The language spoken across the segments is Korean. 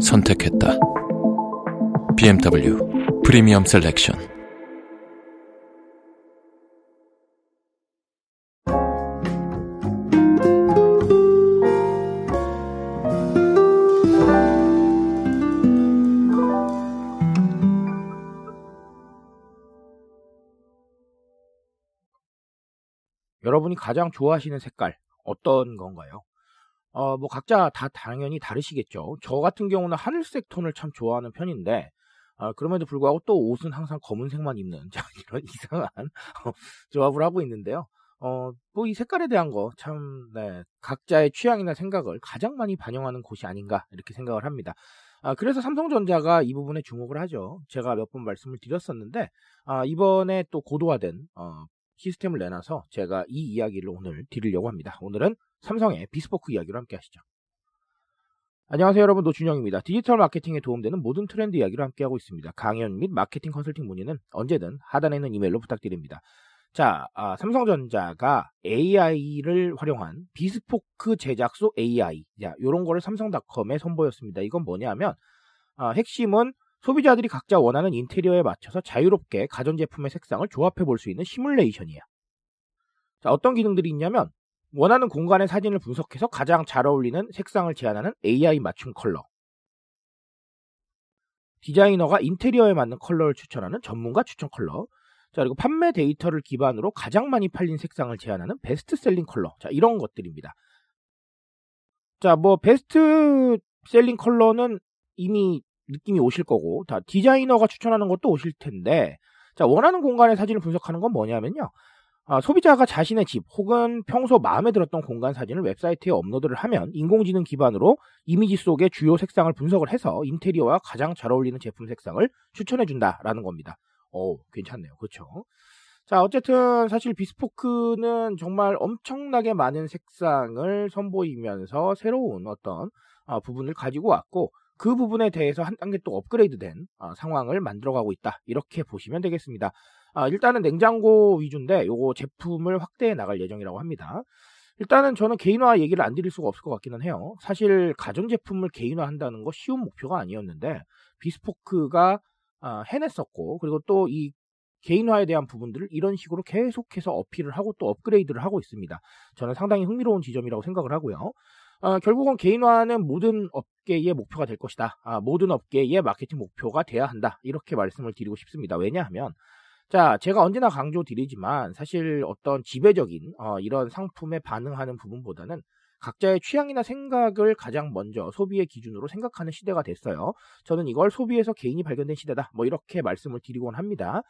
선택했다. BMW 프리미엄 셀렉션 여러분이 가장 좋아하시는 색깔 어떤 건가요? 어, 뭐 각자 다 당연히 다르시겠죠. 저 같은 경우는 하늘색 톤을 참 좋아하는 편인데 어, 그럼에도 불구하고 또 옷은 항상 검은색만 입는 이런 이상한 조합을 하고 있는데요. 어, 뭐 이 색깔에 대한 거 참, 네, 각자의 취향이나 생각을 가장 많이 반영하는 곳이 아닌가 이렇게 생각을 합니다. 아, 그래서 삼성전자가 이 부분에 주목을 하죠. 제가 몇 번 말씀을 드렸었는데 아, 이번에 또 고도화된 어, 시스템을 내놔서 제가 이 이야기를 오늘 드리려고 합니다. 오늘은 삼성의 비스포크 이야기로 함께 하시죠. 안녕하세요 여러분 노준영입니다. 디지털 마케팅에 도움되는 모든 트렌드 이야기를 함께하고 있습니다. 강연 및 마케팅 컨설팅 문의는 언제든 하단에 있는 이메일로 부탁드립니다. 자, 아, 삼성전자가 AI를 활용한 비스포크 제작소 AI, 자, 요런 거를 삼성닷컴에 선보였습니다. 이건 뭐냐면, 아, 핵심은 소비자들이 각자 원하는 인테리어에 맞춰서 자유롭게 가전제품의 색상을 조합해 볼 수 있는 시뮬레이션이에요. 자, 어떤 기능들이 있냐면, 원하는 공간의 사진을 분석해서 가장 잘 어울리는 색상을 제안하는 AI 맞춤 컬러. 디자이너가 인테리어에 맞는 컬러를 추천하는 전문가 추천 컬러. 자, 그리고 판매 데이터를 기반으로 가장 많이 팔린 색상을 제안하는 best selling 컬러. 자, 이런 것들입니다. 자, 뭐 best selling 컬러는 이미 느낌이 오실 거고, 다 디자이너가 추천하는 것도 오실 텐데, 자, 원하는 공간의 사진을 분석하는 건 뭐냐면요. 아, 소비자가 자신의 집 혹은 평소 마음에 들었던 공간 사진을 웹사이트에 업로드를 하면 인공지능 기반으로 이미지 속의 주요 색상을 분석을 해서 인테리어와 가장 잘 어울리는 제품 색상을 추천해 준다라는 겁니다. 어, 괜찮네요. 그렇죠? 자, 어쨌든 사실 비스포크는 정말 엄청나게 많은 색상을 선보이면서 새로운 어떤 아, 부분을 가지고 왔고 그 부분에 대해서 한 단계 또 업그레이드된 아, 상황을 만들어가고 있다. 이렇게 보시면 되겠습니다. 아, 일단은 냉장고 위주인데 요거 제품을 확대해 나갈 예정이라고 합니다. 일단은 저는 개인화 얘기를 안 드릴 수가 없을 것 같기는 해요. 사실 가전제품을 개인화한다는 거 쉬운 목표가 아니었는데 비스포크가 아, 해냈었고 그리고 또 이 개인화에 대한 부분들을 이런 식으로 계속해서 어필을 하고 또 업그레이드를 하고 있습니다. 저는 상당히 흥미로운 지점이라고 생각을 하고요. 아, 결국은 개인화는 모든 업계의 목표가 될 것이다. 아, 모든 업계의 마케팅 목표가 돼야 한다. 이렇게 말씀을 드리고 싶습니다. 왜냐하면 자, 제가 언제나 강조드리지만 사실 어떤 지배적인 어, 이런 상품에 반응하는 부분보다는 각자의 취향이나 생각을 가장 먼저 소비의 기준으로 생각하는 시대가 됐어요. 저는 이걸 소비에서 개인이 발견된 시대다. 뭐 이렇게 말씀을 드리곤 합니다.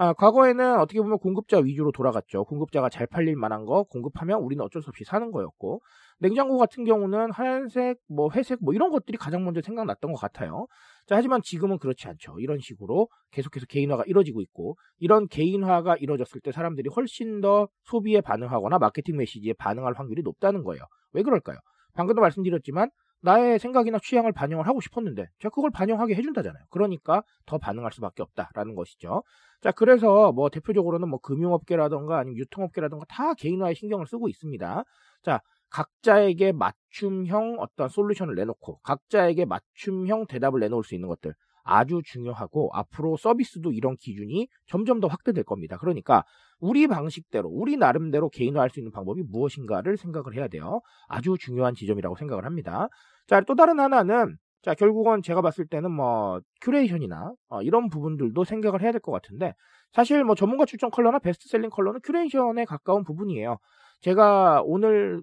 아, 과거에는 어떻게 보면 공급자 위주로 돌아갔죠. 공급자가 잘 팔릴 만한 거 공급하면 우리는 어쩔 수 없이 사는 거였고 냉장고 같은 경우는 하얀색, 뭐 회색, 뭐 이런 것들이 가장 먼저 생각났던 것 같아요. 자, 하지만 지금은 그렇지 않죠. 이런 식으로 계속해서 개인화가 이루어지고 있고 이런 개인화가 이루어졌을 때 사람들이 훨씬 더 소비에 반응하거나 마케팅 메시지에 반응할 확률이 높다는 거예요. 왜 그럴까요? 방금도 말씀드렸지만 나의 생각이나 취향을 반영을 하고 싶었는데 제가 그걸 반영하게 해준다잖아요. 그러니까 더 반응할 수밖에 없다라는 것이죠. 자, 그래서 뭐 대표적으로는 뭐 금융업계라던가 아니면 유통업계라던가 다 개인화에 신경을 쓰고 있습니다. 자, 각자에게 맞춤형 어떤 솔루션을 내놓고 각자에게 맞춤형 대답을 내놓을 수 있는 것들 아주 중요하고 앞으로 서비스도 이런 기준이 점점 더 확대될 겁니다. 그러니까 우리 방식대로 우리 나름대로 개인화할 수 있는 방법이 무엇인가를 생각을 해야 돼요. 아주 중요한 지점이라고 생각을 합니다. 자, 또 다른 하나는 자, 결국은 제가 봤을 때는 뭐 큐레이션이나 어, 이런 부분들도 생각을 해야 될 것 같은데 사실 뭐 전문가 추천 컬러나 best-selling 컬러는 큐레이션에 가까운 부분이에요. 제가 오늘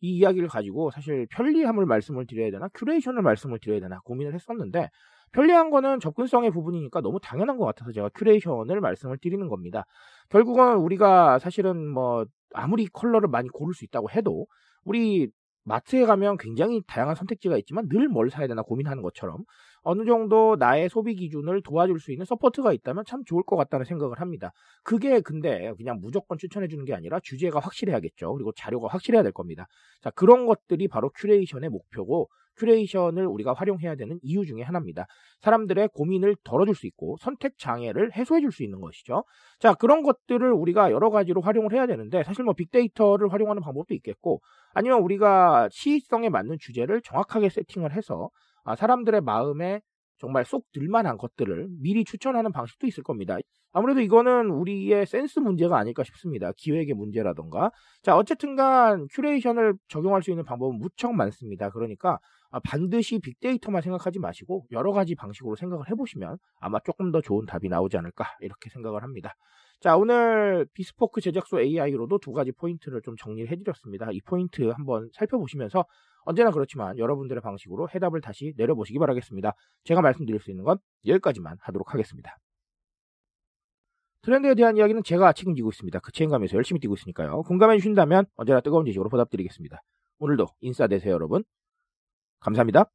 이 이야기를 가지고 사실 편리함을 말씀을 드려야 되나 큐레이션을 말씀을 드려야 되나 고민을 했었는데 편리한 거는 접근성의 부분이니까 너무 당연한 것 같아서 제가 큐레이션을 말씀을 드리는 겁니다. 결국은 우리가 사실은 뭐 아무리 컬러를 많이 고를 수 있다고 해도 우리 마트에 가면 굉장히 다양한 선택지가 있지만 늘 뭘 사야 되나 고민하는 것처럼 어느 정도 나의 소비 기준을 도와줄 수 있는 support가 있다면 참 좋을 것 같다는 생각을 합니다. 그게 근데 그냥 무조건 추천해 주는 게 아니라 주제가 확실해야겠죠. 그리고 자료가 확실해야 될 겁니다. 자, 그런 것들이 바로 큐레이션의 목표고 큐레이션을 우리가 활용해야 되는 이유 중에 하나입니다. 사람들의 고민을 덜어줄 수 있고 선택 장애를 해소해줄 수 있는 것이죠. 자, 그런 것들을 우리가 여러 가지로 활용을 해야 되는데 사실 뭐 빅데이터를 활용하는 방법도 있겠고 아니면 우리가 시의성에 맞는 주제를 정확하게 세팅을 해서 아, 사람들의 마음에 정말 쏙 들만한 것들을 미리 추천하는 방식도 있을 겁니다. 아무래도 이거는 우리의 센스 문제가 아닐까 싶습니다. 기획의 문제라던가. 자, 어쨌든 간 큐레이션을 적용할 수 있는 방법은 무척 많습니다. 그러니까 아, 반드시 빅데이터만 생각하지 마시고 여러 가지 방식으로 생각을 해보시면 아마 조금 더 좋은 답이 나오지 않을까 이렇게 생각을 합니다. 자, 오늘 비스포크 제작소 AI로도 두 가지 포인트를 좀 정리를 해드렸습니다. 이 포인트 한번 살펴보시면서 언제나 그렇지만 여러분들의 방식으로 해답을 다시 내려보시기 바라겠습니다. 제가 말씀드릴 수 있는 건 여기까지만 하도록 하겠습니다. 트렌드에 대한 이야기는 제가 책임지고 있습니다. 그 책임감에서 열심히 뛰고 있으니까요. 공감해 주신다면 언제나 뜨거운 지식으로 보답드리겠습니다. 오늘도 인싸 되세요, 여러분. 감사합니다.